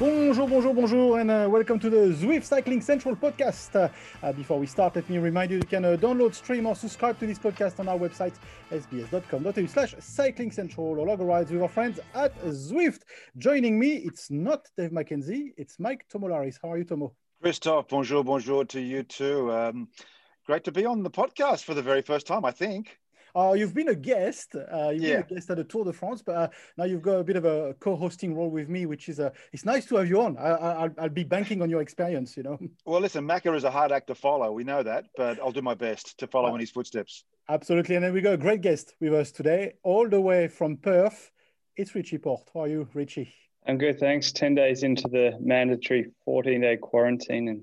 Bonjour, bonjour, bonjour, and uh, welcome to the Zwift Cycling Central podcast. Uh, before we start, let me remind you you can uh, download, stream, or subscribe to this podcast on our website, sbs.com.au slash cycling central, or log rides with our friends at Zwift. Joining me, it's not Dave McKenzie, it's Mike Tomalaris. How are you, Tomo? Christophe, bonjour, bonjour to you too. Um, great to be on the podcast for the very first time, I think. Uh, you've been a guest. Uh, you've Yeah. been a guest at the Tour de France, but uh, now you've got a bit of a co-hosting role with me, which is uh, it's nice to have you on. I, I, I'll, I'll be banking on your experience. You know, Well, listen, Macca is a hard act to follow. We know that, but I'll do my best to follow in his footsteps. absolutely. And then we got a great guest with us today, all the way from Perth. It's Richie Porte. How are you, Richie? I'm good, thanks. 10 days into the mandatory 14 day quarantine, and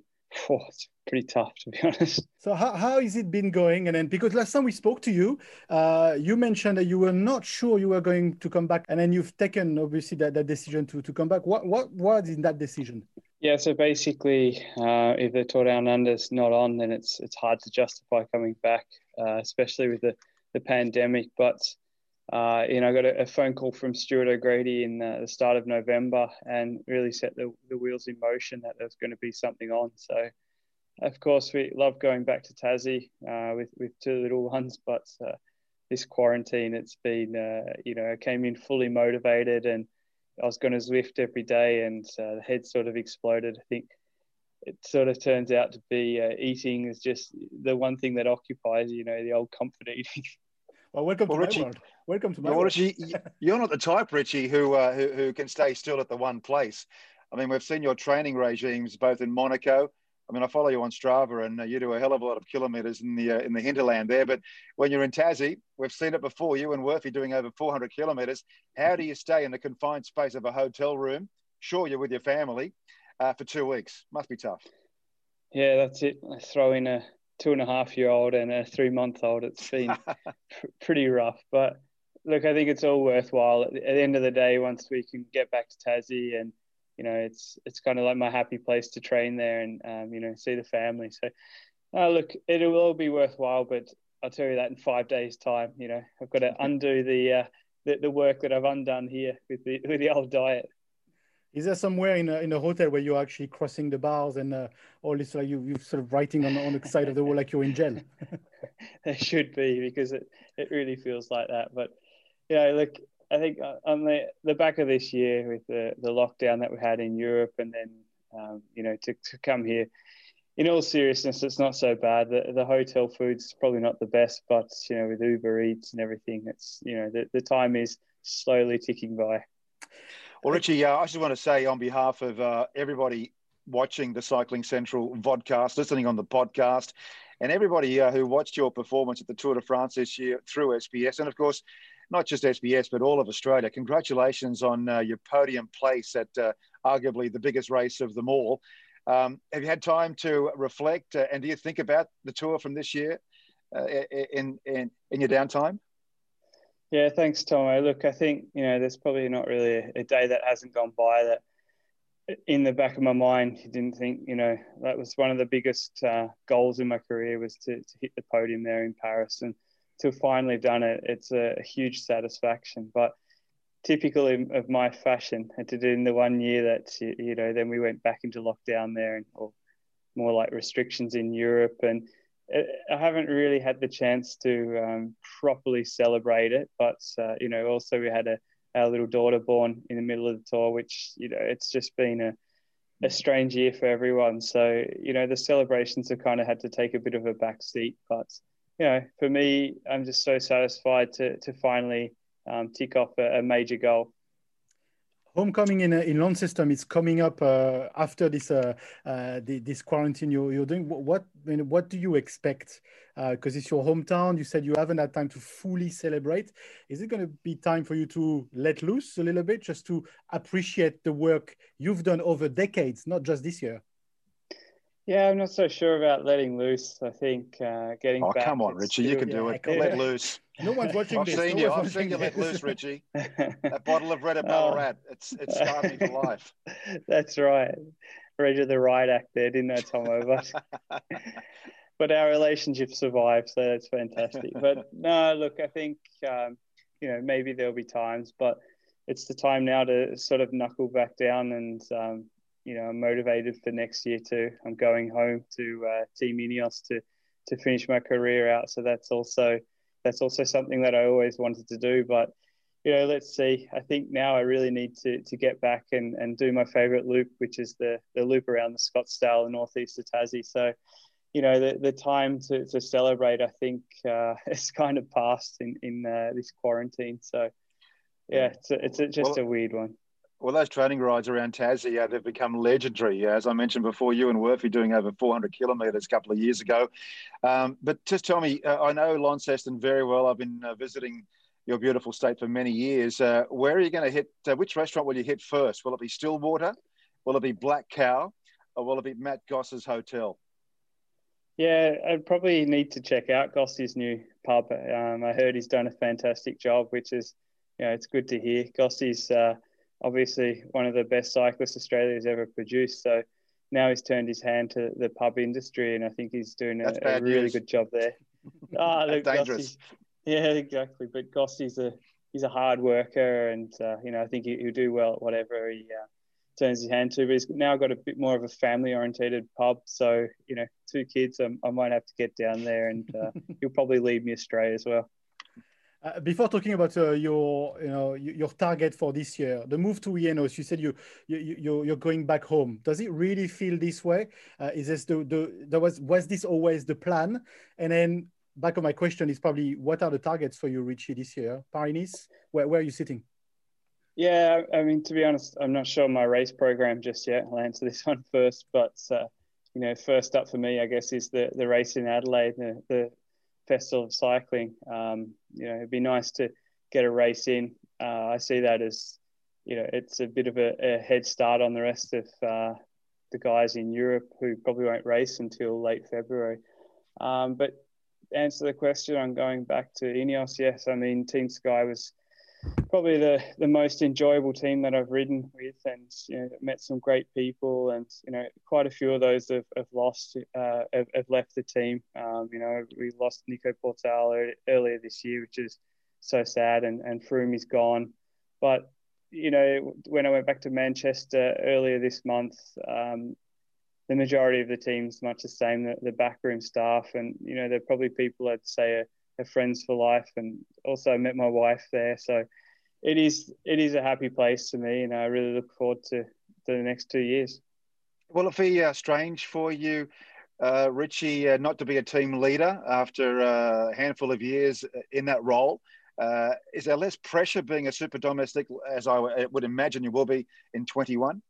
oh, it's pretty tough, to be honest. So how, how has it been going? And then because last time we spoke to you, uh, you mentioned that you were not sure you were going to come back, and then you've taken obviously that, that decision to, to come back. What what was in that decision? Yeah, so basically, uh, if the Tour Down Under's not on, then it's it's hard to justify coming back, uh, especially with the, the pandemic. But, uh, you know, I got a, a phone call from Stuart O'Grady in uh, the start of November and really set the, the wheels in motion that there's going to be something on. So, of course, we love going back to Tassie uh, with, with two little ones, but uh, this quarantine, it's been, uh, you know, I came in fully motivated and I was going to Zwift every day and uh, the head sort of exploded. I think it sort of turns out to be uh, eating is just the one thing that occupies, you know, the old comfort eating. Well, welcome Well, to Richie- my world. Welcome to my Well, world. Richie, you're not the type, Richie, who, uh, who who can stay still at the one place. I mean, we've seen your training regimes both in Monaco. I mean, I follow you on Strava, and uh, you do a hell of a lot of kilometres in the uh, in the hinterland there. But when you're in Tassie, we've seen it before. You and Worthy doing over 400 kilometres. How do you stay in the confined space of a hotel room? Sure, you're with your family uh, for two weeks. Must be tough. Yeah, that's it. I throw in a two and a half year old and a three month old. It's been pr- pretty rough, but look, I think it's all worthwhile. At the, at the end of the day, once we can get back to Tassie, and you know, it's it's kind of like my happy place to train there and um, you know see the family. So, uh, look, it will all be worthwhile. But I'll tell you that in five days' time. You know, I've got to undo the uh, the, the work that I've undone here with the with the old diet. Is there somewhere in a, in a hotel where you're actually crossing the bars and uh, all this like you you're sort of writing on on the side of the wall like you're in jail? there should be because it, it really feels like that. But you know, look, I think uh, on the the back of this year with the the lockdown that we had in Europe, and then um, you know to, to come here. In all seriousness, it's not so bad. The, the hotel food's probably not the best, but you know, with Uber Eats and everything, it's you know the, the time is slowly ticking by. Well, Richie, uh, I just want to say on behalf of uh, everybody watching the Cycling Central vodcast, listening on the podcast, and everybody uh, who watched your performance at the Tour de France this year through SBS, and of course, not just SBS, but all of Australia. Congratulations on uh, your podium place at uh, arguably the biggest race of them all. Um, have you had time to reflect, uh, and do you think about the tour from this year uh, in, in in your downtime? Yeah, thanks, Tomo. Look, I think you know there's probably not really a, day that hasn't gone by that in the back of my mind you didn't think you know that was one of the biggest uh, goals in my career was to, to hit the podium there in Paris and to finally done it. It's a, a huge satisfaction, but typical of my fashion and to do in the one year that you, you know then we went back into lockdown there and or more like restrictions in Europe and I haven't really had the chance to um, properly celebrate it, but uh, you know, also we had a our little daughter born in the middle of the tour, which you know, it's just been a a strange year for everyone. So you know, the celebrations have kind of had to take a bit of a back seat, but you know, for me, I'm just so satisfied to to finally um, tick off a, a major goal. Homecoming in uh, in system is coming up uh, after this uh, uh, this quarantine you're, you're doing. What what, do you expect? Because it's your hometown. You said you haven't had time to fully celebrate. Is it going to be time for you to let loose a little bit, just to appreciate the work you've done over decades, not just this year? Yeah, I'm not so sure about letting loose. I think uh, getting oh, back. come on, Richie, you can do it. Let loose. No one's watching I've this. seen no you. I've seen you let loose, Richie. that bottle of red at Ballarat. Oh. It's it's scarred me for life. That's right. Read the right act there, didn't I, Tomo? But but our relationship survived, so that's fantastic. But no, look, I think um, you know maybe there'll be times, but it's the time now to sort of knuckle back down and um, you know I'm motivated for next year too. I'm going home to uh, Team Ineos to to finish my career out, so that's also that's also something that I always wanted to do. But you know, let's see. I think now I really need to to get back and, and do my favourite loop, which is the the loop around the Scottsdale, the northeast of Tassie. So, you know, the, the time to, to celebrate, I think, uh, it's kind of passed in in uh, this quarantine. So, yeah, it's a, it's a, just well, a weird one. Well, those training rides around Tassie, uh, they've become legendary. As I mentioned before, you and Worthy doing over 400 kilometres a couple of years ago. Um, but just tell me, uh, I know Launceston very well. I've been uh, visiting your beautiful state for many years. Uh, where are you going to hit? Uh, which restaurant will you hit first? Will it be Stillwater? Will it be Black Cow? Or will it be Matt Goss's hotel? Yeah, I'd probably need to check out Goss's new pub. Um, I heard he's done a fantastic job, which is, you know, it's good to hear. Goss's uh, obviously one of the best cyclists Australia has ever produced. So now he's turned his hand to the pub industry, and I think he's doing a, a really good job there. Ah, oh, look, dangerous. yeah, exactly. But Goss's a he's a hard worker, and uh, you know I think he, will do well at whatever he uh, turns his hand to. But he's now got a bit more of a family orientated pub, so you know, two kids, I, I might have to get down there, and uh, he'll probably lead me astray as well. Uh, before talking about uh, your, you know, your target for this year, the move to Ineos, you said you, you, you you're going back home. Does it really feel this way? Uh, is this the, the there was was this always the plan? And then back of my question is probably what are the targets for you, Richie, this year? Paris, where where are you sitting? Yeah, I mean, to be honest, I'm not sure my race program just yet. I'll answer this one first, but uh, you know, first up for me, I guess, is the the race in Adelaide, the, the festival of cycling. Um, you know, it'd be nice to get a race in. Uh, I see that as, you know, it's a bit of a, a head start on the rest of uh, the guys in Europe who probably won't race until late February. Um, but answer the question on going back to Ineos, yes, I mean, Team Sky was probably the, the most enjoyable team that I've ridden with, and you know, met some great people, and you know, quite a few of those have, have lost, uh, have, have, left the team. Um, you know, we lost Nico Portal earlier this year, which is so sad, and and Froome is gone. But you know, when I went back to Manchester earlier this month, um, the majority of the team's much the same. The, the backroom staff, and you know, they're probably people I'd say are friends for life, and also met my wife there. So it is it is a happy place to me, and I really look forward to, the next two years. Will it be uh, strange for you, uh, Richie, uh, not to be a team leader after a handful of years in that role? Uh, is there less pressure being a super domestic, as I would imagine you will be in 21?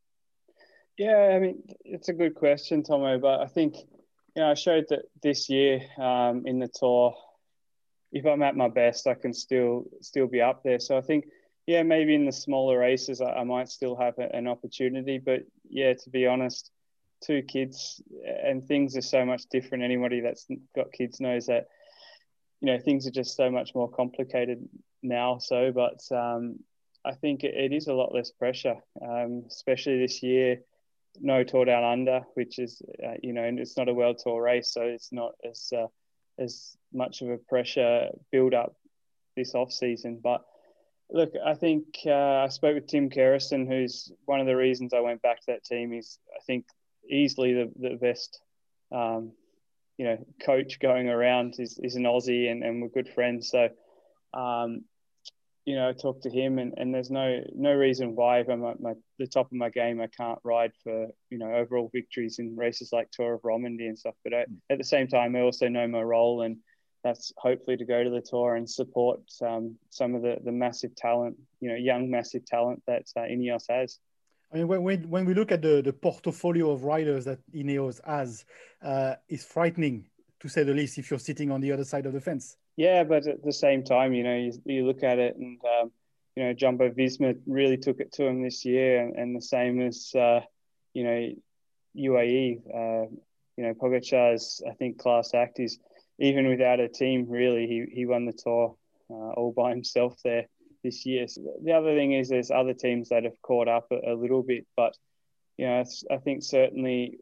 Yeah, I mean, it's a good question, Tomo, but I think you know, I showed that this year um, in the tour if I'm at my best, I can still still be up there. So I think, yeah, maybe in the smaller races, I, I might still have a, an opportunity. But yeah, to be honest, two kids and things are so much different. Anybody that's got kids knows that. You know, things are just so much more complicated now. So, but um, I think it, it is a lot less pressure, um, especially this year. No Tour Down Under, which is, uh, you know, it's not a World Tour race, so it's not as uh, as much of a pressure build up this off season. But look, I think uh, I spoke with Tim Kerrison, who's one of the reasons I went back to that team. Is I think easily the the best, um, you know, coach going around is, is an Aussie, and, and we're good friends. So um, you know, I talked to him, and, and there's no no reason why if I'm at my, the top of my game, I can't ride for you know overall victories in races like Tour of Romandy and stuff. But I, hmm. at the same time, I also know my role, and that's hopefully to go to the tour and support um, some of the the massive talent, you know, young massive talent that uh, Ineos has. I mean, when, when we look at the, the portfolio of riders that Ineos has, uh, is frightening to say the least if you're sitting on the other side of the fence. Yeah, but at the same time, you know, you, you look at it and, um, you know, Jumbo Visma really took it to him this year, and, and the same as, uh, you know, UAE. Uh, you know, Pogacar's I think class act is even without a team. Really, he he won the tour uh, all by himself there this year. So the other thing is there's other teams that have caught up a, a little bit, but you know, I think certainly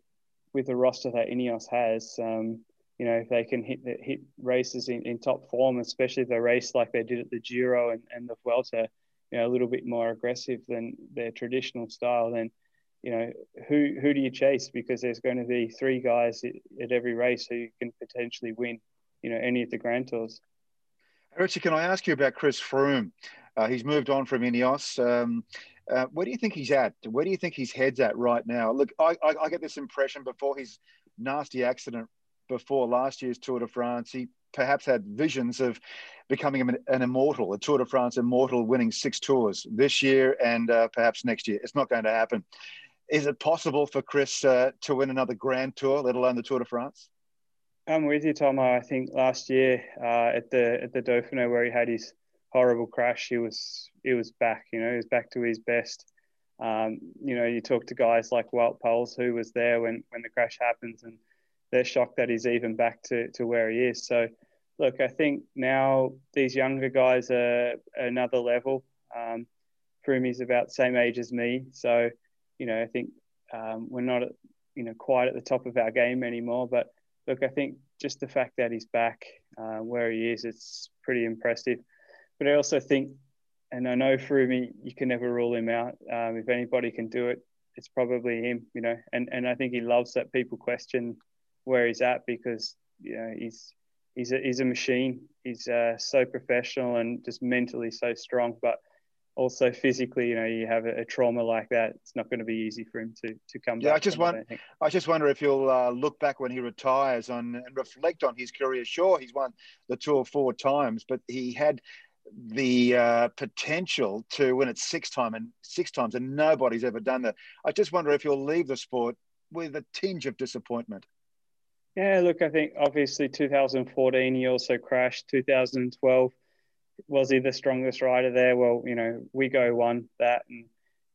with the roster that Ineos has, um, you know, if they can hit the, hit races in, in top form, especially the race like they did at the Giro and, and the Vuelta, you know, a little bit more aggressive than their traditional style, then, you know, who who do you chase? Because there's going to be three guys at every race who can potentially win, you know, any of the Grand Tours. Richard, can I ask you about Chris Froome? Uh, he's moved on from Ineos. Um, uh, where do you think he's at? Where do you think his head's at right now? Look, I, I, I get this impression before his nasty accident before last year's Tour de France, he perhaps had visions of becoming an, an immortal, a Tour de France immortal, winning six tours this year and uh, perhaps next year. It's not going to happen. Is it possible for Chris uh, to win another Grand Tour, let alone the Tour de France? I'm with you, Tom. I think last year uh, at the at the Dauphiné where he had his horrible crash, he was he was back. You know, he was back to his best. Um, you know, you talk to guys like Wout Poels, who was there when when the crash happens, and they're shocked that he's even back to, to where he is. So, look, I think now these younger guys are another level. Um, Froome's about the same age as me, so you know I think um, we're not you know quite at the top of our game anymore. But look, I think just the fact that he's back uh, where he is, it's pretty impressive. But I also think, and I know Froome, you can never rule him out. Um, if anybody can do it, it's probably him. You know, and and I think he loves that people question where he's at because you know he's he's a, he's a machine. He's uh, so professional and just mentally so strong, but also physically, you know, you have a, a, trauma like that, it's not going to be easy for him to to come yeah, back. I just want, I, I, just wonder if he'll uh, look back when he retires on and reflect on his career. Sure, he's won the tour four times, but he had the uh, potential to win it six time and six times, and nobody's ever done that. I just wonder if he'll leave the sport with a tinge of disappointment. Yeah, look, I think obviously 2014 he also crashed. 2012 was he the strongest rider there? Well, you know, Wigo won that, and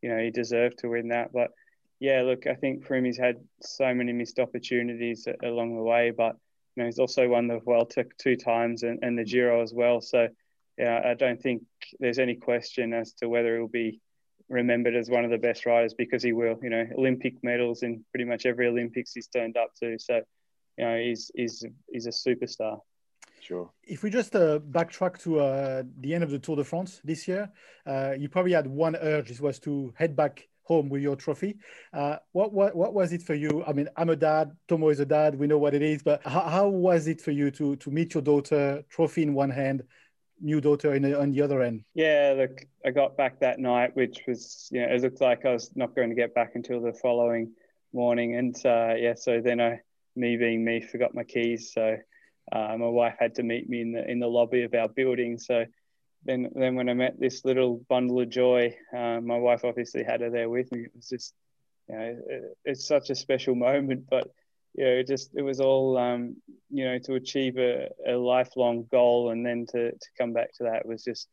you know he deserved to win that. But yeah, look, I think Froome's had so many missed opportunities along the way, but you know he's also won the Vuelta two times and, and the Giro as well. So yeah, I don't think there's any question as to whether he'll be remembered as one of the best riders because he will. You know, Olympic medals in pretty much every Olympics he's turned up to. So you know, he's he's he's a superstar. Sure. If we just uh, backtrack to uh, the end of the Tour de France this year, uh, you probably had one urge. This was to head back home with your trophy. Uh, what, what what was it for you? I mean, I'm a dad. Tomo is a dad. We know what it is. But how, how was it for you to to meet your daughter, trophy in one hand, new daughter in the, on the other end? Yeah, look, I got back that night, which was you know it looked like I was not going to get back until the following morning, and uh, yeah, so then I me being me, forgot my keys. So uh, my wife had to meet me in the in the lobby of our building. So then then when I met this little bundle of joy, uh, my wife obviously had her there with me. It was just you know it, it's such a special moment, but you know it just it was all um, you know to achieve a, a lifelong goal and then to to come back to that was just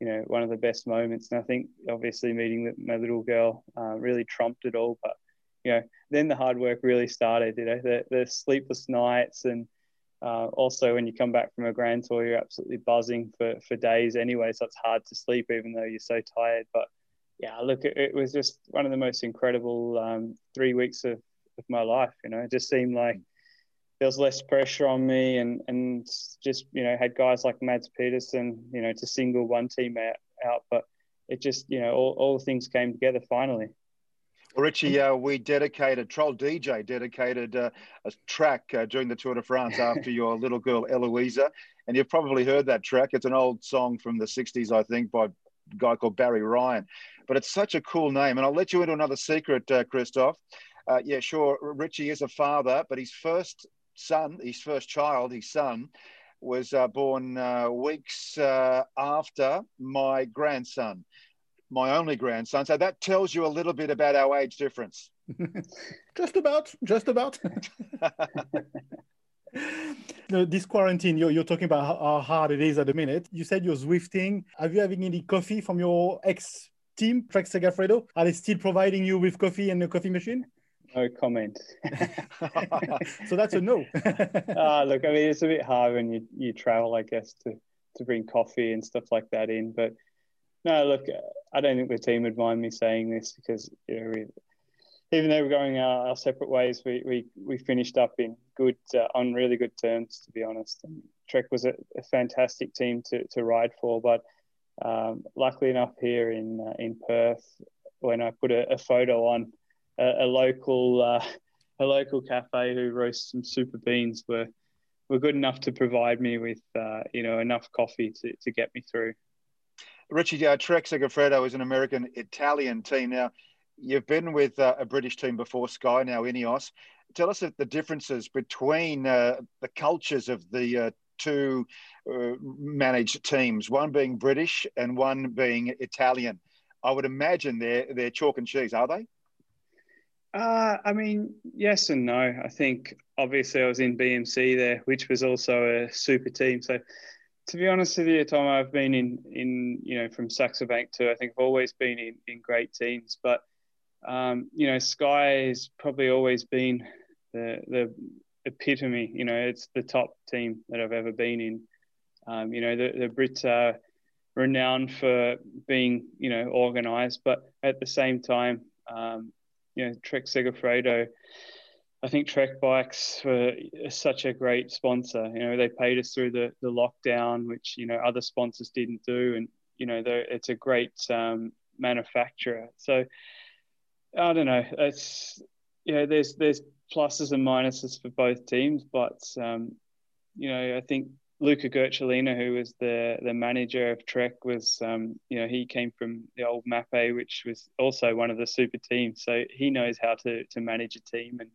you know one of the best moments. And I think obviously meeting my little girl uh, really trumped it all, but you know, then the hard work really started. You know, the, the sleepless nights, and uh, also when you come back from a grand tour, you're absolutely buzzing for for days anyway. So it's hard to sleep even though you're so tired. But yeah, look, it, it was just one of the most incredible um, three weeks of, of my life. You know, it just seemed like there was less pressure on me, and and just you know had guys like Mads Pedersen, you know, to single one team out, out but it just you know all, all things came together finally. Well, Richie, uh, we dedicated, Troll DJ dedicated uh, a track uh, during the Tour de France after your little girl Eloise. And you've probably heard that track. It's an old song from the 60s, I think, by a guy called Barry Ryan. But it's such a cool name. And I'll let you into another secret, uh, Christophe. Uh, yeah, sure, Richie is a father, but his first son, his first child, his son, was uh, born weeks after my grandson my only grandson. So that tells you a little bit about our age difference. just about, just about. this quarantine, you're, you're talking about how, how, hard it is at the minute. You said you're Zwifting. Have you having any coffee from your ex team, Trek Segafredo? Are they still providing you with coffee and a coffee machine? No comment. so that's a no. uh, look, I mean, it's a bit hard when you, you travel, I guess, to, to bring coffee and stuff like that in. But no, look, I don't think the team would mind me saying this because you know, we, even though we're going our, our, separate ways, we, we, we finished up in good uh, on really good terms, to be honest. And Trek was a, a fantastic team to, to ride for, but um, luckily enough here in uh, in Perth, when I put a, a photo on a, a local uh, a local cafe who roasts some super beans were were good enough to provide me with uh, you know enough coffee to, to get me through. Richie, uh, Trek Segafredo is an American Italian team. Now, you've been with uh, a British team before, Sky, now Ineos. Tell us the differences between uh, the cultures of the uh, two uh, managed teams, one being British and one being Italian. I would imagine they're, they're chalk and cheese, are they? Uh, I mean, yes and no. I think obviously I was in BMC there, which was also a super team. So to be honest with you, Tom, I've been in, in you know, from Saxo Bank too. I think I've always been in, in great teams. But, um, you know, Sky has probably always been the, the epitome. You know, it's the top team that I've ever been in. Um, you know, the, the Brits are renowned for being, you know, organised, but at the same time, um, you know, Trek Segafredo, I think Trek Bikes were such a great sponsor. You know, they paid us through the, the lockdown, which, you know, other sponsors didn't do. And, you know, it's a great um, manufacturer. So I don't know. It's, you know, there's, there's pluses and minuses for both teams, but, um, you know, I think Luca Guercilena, who was the the manager of Trek, was um, you know he came from the old Mapei, which was also one of the super teams, so he knows how to to manage a team. And,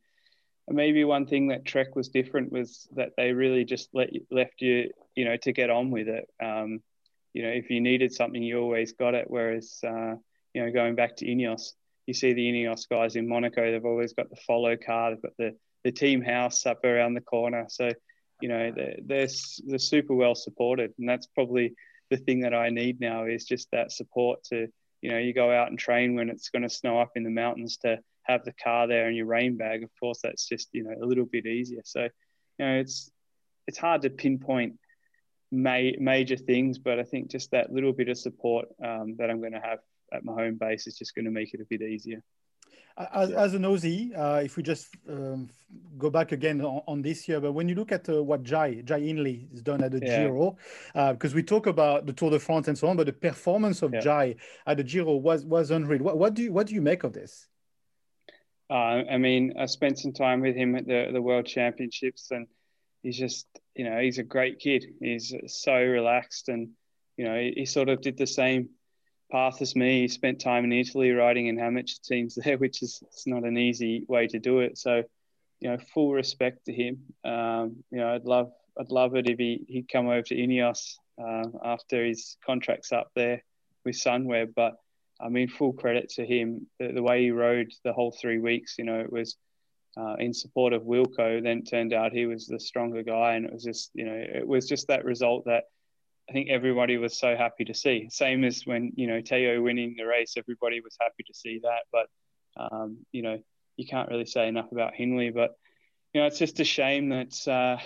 maybe one thing that Trek was different was that they really just let you, left you you know to get on with it. Um, you know, if you needed something, you always got it. Whereas uh, you know, going back to Ineos, you see the Ineos guys in Monaco, they've always got the follow car, they've got the the team house up around the corner, so you know they're, they're, they're super well supported and that's probably the thing that i need now is just that support to you know you go out and train when it's going to snow up in the mountains to have the car there and your rain bag of course that's just you know a little bit easier. So you know it's it's hard to pinpoint ma- major things but i think just that little bit of support um, that i'm going to have at my home base is just going to make it a bit easier as, yeah. as an Aussie, uh, if we just um, go back again on, on, this year, but when you look at uh, what Jai, Jai Hindley has done at the yeah. Giro, uh, because we talk about the Tour de France and so on, but the performance of yeah. Jai at the Giro was was unreal. What, what, do you what do you make of this? Uh, I mean, I spent some time with him at the the World Championships, and he's just you know he's a great kid. He's so relaxed, and you know he, he sort of did the same path as me. He spent time in Italy riding in amateur teams there, which is it's not an easy way to do it. So, you know, full respect to him. Um, you know, I'd love I'd love it if he he'd come over to Ineos uh, after his contract's up there with Sunweb. But I mean, full credit to him. The, the way he rode the whole three weeks, you know, it was. Uh, in support of Wilco, then turned out he was the stronger guy, and it was just, you know, it was just that result that I think everybody was so happy to see. Same as when you know Tao winning the race, everybody was happy to see that. But um, you know, you can't really say enough about Hindley. But you know, it's just a shame that uh,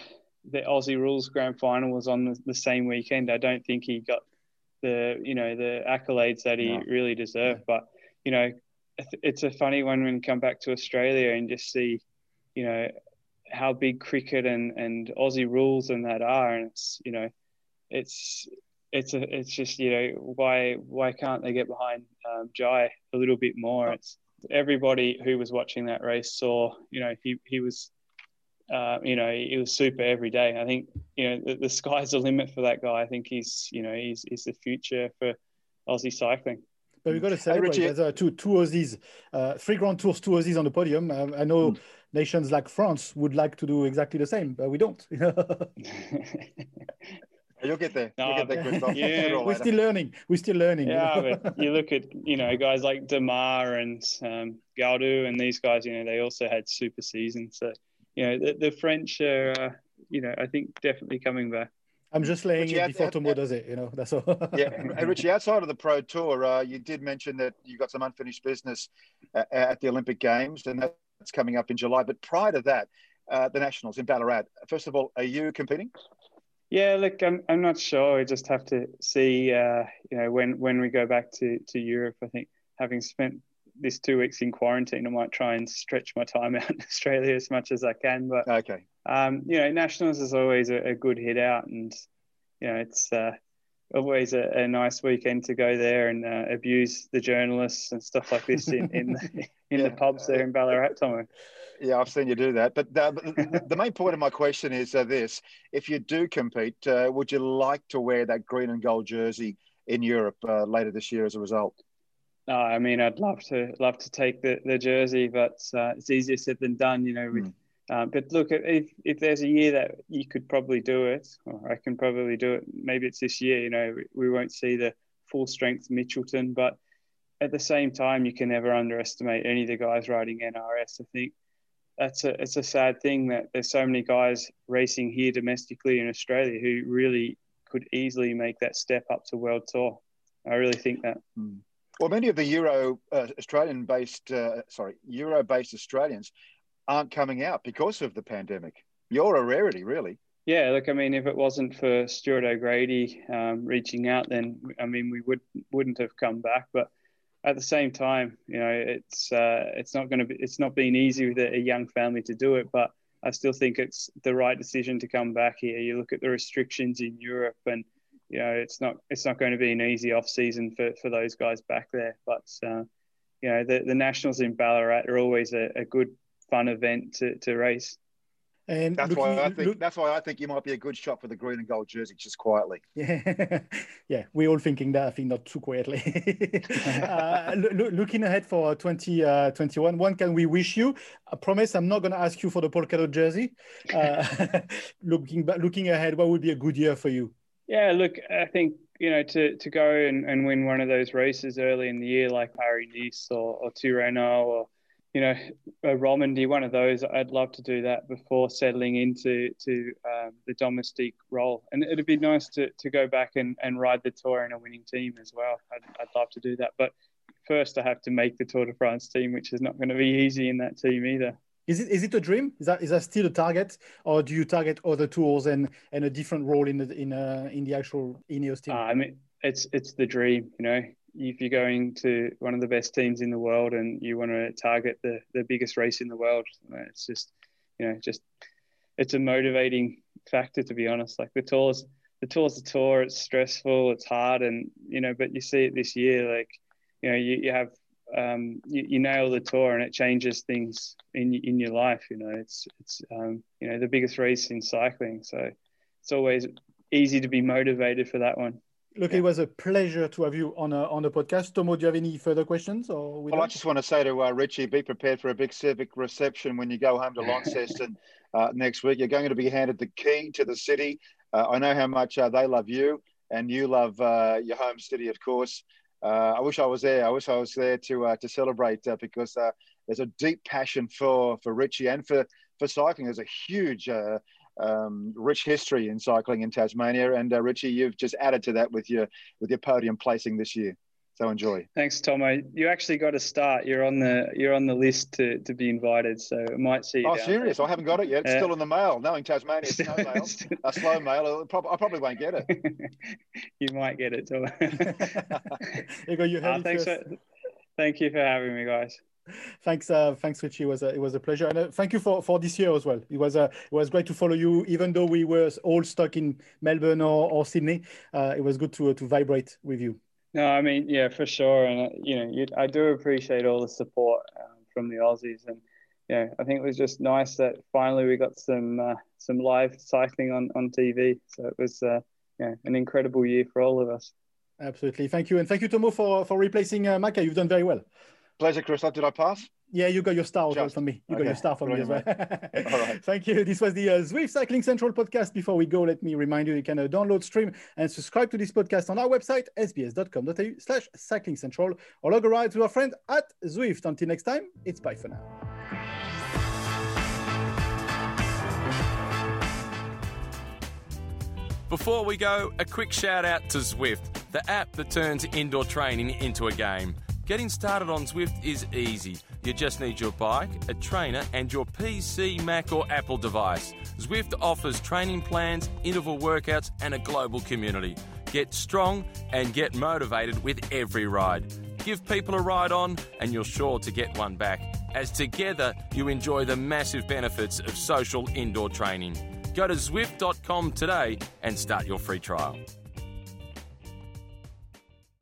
the Aussie Rules Grand Final was on the, the, same weekend. I don't think he got the you know the accolades that he no. really deserved. But you know, it's a funny one when you come back to Australia and just see, you know, how big cricket and and Aussie rules and that are, and it's you know it's it's a, it's just you know why why can't they get behind um, Jai a little bit more? It's everybody who was watching that race saw you know he he was uh, you know he was super every day. I think you know the, the, sky's the limit for that guy. I think he's you know he's he's the future for Aussie cycling. But we've got to celebrate. There's uh, two two Aussies, uh, three Grand Tours, two Aussies on the podium. Um, I know mm. nations like France would like to do exactly the same, but we don't. You'll get there. No, You'll get there, Yeah. We're still learning. We're still learning. Yeah, you, know? but you look at you know guys like Démare and um, Gaudu and these guys. You know they also had super seasons. So you know the, the French are uh, you know I think definitely coming back. I'm just laying Richie, it before Tomo does it. You know that's all. yeah, and Richie, outside of the Pro Tour, uh, you did mention that you got some unfinished business at, at the Olympic Games, and that's coming up in July. But prior to that, uh, the Nationals in Ballarat. First of all, are you competing? Yeah, look, I'm, I'm not sure. We just have to see, uh, you know, when, when we go back to, to Europe. I think having spent this two weeks in quarantine, I might try and stretch my time out in Australia as much as I can. But okay, um, you know, Nationals is always a, a, good hit out, and you know, it's uh, always a, a, nice weekend to go there and uh, abuse the journalists and stuff like this in in, the, in yeah. the pubs there in Ballarat, Tomo. Yeah, I've seen you do that. But the, the main point of my question is uh, this: If you do compete, uh, would you like to wear that green and gold jersey in Europe uh, later this year as a result? No, I mean I'd love to love to take the, the jersey, but uh, it's easier said than done, you know. With, mm. but look, if if there's a year that you could probably do it, or I can probably do it. Maybe it's this year. You know, we, we won't see the full strength Mitchelton, but at the same time, you can never underestimate any of the guys riding NRS. I think that's a it's a sad thing that there's so many guys racing here domestically in Australia who really could easily make that step up to World Tour. I really think that. Mm. Well, many of the Euro uh, Australian based, uh, sorry, Euro based Australians aren't coming out because of the pandemic. You're a rarity, really. Yeah, look, I mean, if it wasn't for Stuart O'Grady um, reaching out, then I mean, we would wouldn't have come back. But at the same time, you know, it's uh, it's not going to be it's not been easy with a, young family to do it, but I still think it's the right decision to come back here. You look at the restrictions in Europe, and you know, it's not it's not going to be an easy off season for, for those guys back there. But uh, you know, the the nationals in Ballarat are always a, a good fun event to, to race. And that's looking, why I think look, that's why I think you might be a good shot for the green and gold jersey, just quietly. Yeah, yeah, we're all thinking that. I think not too quietly. uh, lo- looking ahead for 2021, uh, one can we wish you? I promise I'm not going to ask you for the polka dot jersey. Uh, looking looking ahead, what would be a good year for you? Yeah, look, I think you know to to go and, and win one of those races early in the year, like Paris Nice or, or Tirreno or you know, a Romandy, one of those, I'd love to do that before settling into to um, the domestic role. And it'd be nice to, to go back and, and ride the tour in a winning team as well. I'd, I'd love to do that. But first, I have to make the Tour de France team, which is not going to be easy in that team either. Is it is it a dream? Is that is that still a target, or do you target other tours and, and a different role in the in uh, in the actual Ineos team? Uh, I mean, it's it's the dream. You know, if you're going to one of the best teams in the world and you want to target the, the biggest race in the world, it's just, you know, just, it's a motivating factor, to be honest. Like the tours, the tour's the tour, it's stressful, it's hard. And, you know, but you see it this year, like, you know, you, you have, um, you, you nail the tour and it changes things in, in your life. You know, it's, it's, um, you know, the biggest race in cycling. So it's always easy to be motivated for that one. Look, yeah. it was a pleasure to have you on a, on the podcast. Tomo, do you have any further questions? Or well, I just want to say to uh, Richie, be prepared for a big civic reception when you go home to Launceston uh, next week. You're going to be handed the key to the city. Uh, I know how much uh, they love you, and you love uh, your home city, of course. Uh, I wish I was there. I wish I was there to to celebrate because there's a deep passion for for Richie and for for cycling. There's a huge um, rich history in cycling in Tasmania. And uh, Richie, you've just added to that with your with your podium placing this year. So enjoy. Thanks, Tomo. You actually got to start. You're on the you're on the list to, to be invited. So I might see. oh, serious? There. I haven't got it yet. It's uh, still in the mail. Knowing Tasmania, it's no mail. a slow mail. I probably won't get it. you might get it, Tomo. you go. You uh, thanks. For, thank you for having me, guys thanks, uh, thanks, Richie. It was a, it was a pleasure, and uh, thank you for, for this year as well. It was uh, it was great to follow you, even though we were all stuck in Melbourne or, or Sydney. Uh, it was good to to vibrate with you. No, I mean, yeah, for sure, and uh, you know, you, I do appreciate all the support um, from the Aussies, and yeah, I think it was just nice that finally we got some uh, some live cycling on on TV. So it was yeah, an incredible year for all of us. Absolutely, thank you, and thank you, Tomo, for for replacing uh, Macca. You've done very well. Pleasure, Chris. Did I pass? Yeah, you got your star as well from me. You okay. got your star from me as well. All right. Thank you. This was the uh, Zwift Cycling Central podcast. Before we go, let me remind you, you can uh, download, stream, and subscribe to this podcast on our website, sbs.com.au slash cycling central, or log a ride to our friend at Zwift. Until next time, it's bye for now. Before we go, a quick shout out to Zwift, the app that turns indoor training into a game. Getting started on Zwift is easy. You just need your bike, a trainer, and your PC, Mac, or Apple device. Zwift offers training plans, interval workouts, and a global community. Get strong and get motivated with every ride. Give people a ride on, and you're sure to get one back, as together you enjoy the massive benefits of social indoor training. Go to Zwift.com today and start your free trial.